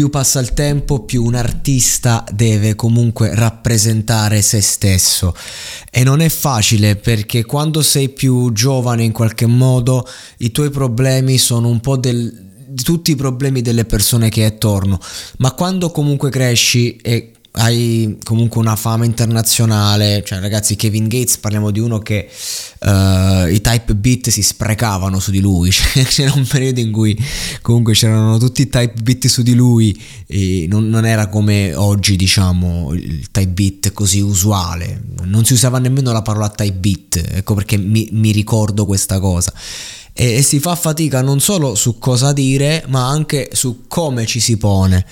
più passa il tempo, più un artista deve comunque rappresentare se stesso. E non è facile perché quando sei più giovane in qualche modo i tuoi problemi sono un po' del, di tutti i problemi delle persone che hai attorno, ma quando comunque cresci e hai comunque una fama internazionale, cioè ragazzi Kevin Gates parliamo di uno che uh, i type beat si sprecavano su di lui, cioè, c'era un periodo in cui comunque c'erano tutti i type beat su di lui e non, non, era come oggi diciamo il type beat così usuale, non si usava nemmeno la parola type beat, ecco perché mi, mi ricordo questa cosa. E, e si fa fatica non solo su cosa dire ma anche su come ci si pone.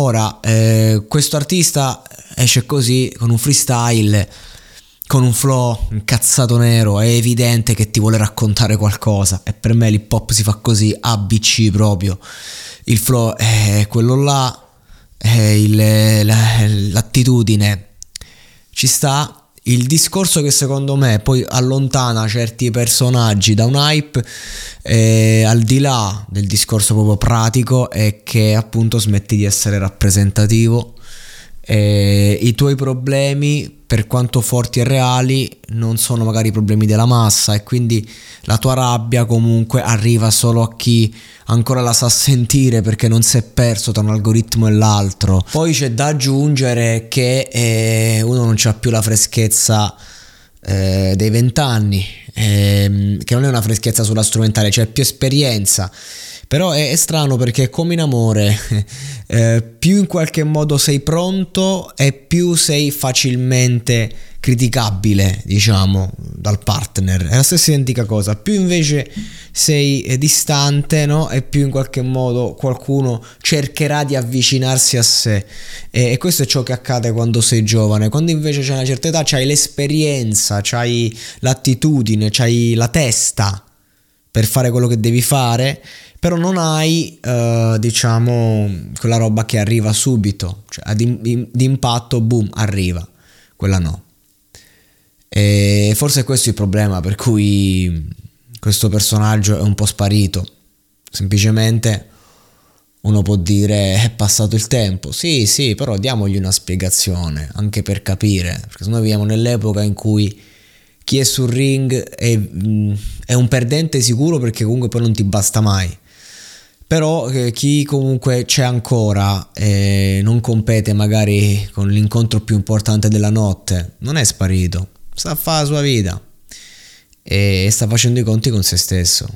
Ora, eh, questo artista esce così, con un freestyle, con un flow incazzato nero, è evidente che ti vuole raccontare qualcosa e per me l'hip hop si fa così, ABC proprio. Il flow è quello là, è il, l'attitudine ci sta, il discorso che secondo me poi allontana certi personaggi da un hype, eh, al di là del discorso proprio pratico, è che appunto smetti di essere rappresentativo. Eh, I tuoi problemi per quanto forti e reali, non sono magari problemi della massa e quindi la tua rabbia comunque arriva solo a chi ancora la sa sentire perché non si è perso tra un algoritmo e l'altro. Poi c'è da aggiungere che eh, uno non ha più la freschezza eh, dei vent'anni, eh, che non è una freschezza sulla strumentale, c'è più esperienza però è, è strano perché come in amore, eh, più in qualche modo sei pronto e più sei facilmente criticabile, diciamo, dal partner. È la stessa identica cosa. Più invece sei eh, distante, no? E più in qualche modo qualcuno cercherà di avvicinarsi a sé. E, e questo è ciò che accade quando sei giovane. Quando invece c'è una certa età, c'hai l'esperienza, c'hai l'attitudine, c'hai la testa per fare quello che devi fare però non hai, uh, diciamo, quella roba che arriva subito, cioè d'impatto, boom, arriva, quella no. E forse questo è il problema per cui questo personaggio è un po' sparito, semplicemente uno può dire è passato il tempo, sì sì, però diamogli una spiegazione, anche per capire, perché noi viviamo nell'epoca in cui chi è sul ring è, è un perdente sicuro perché comunque poi non ti basta mai però eh, chi comunque c'è ancora e non compete magari con l'incontro più importante della notte, non è sparito, sta a fare la sua vita e sta facendo i conti con se stesso.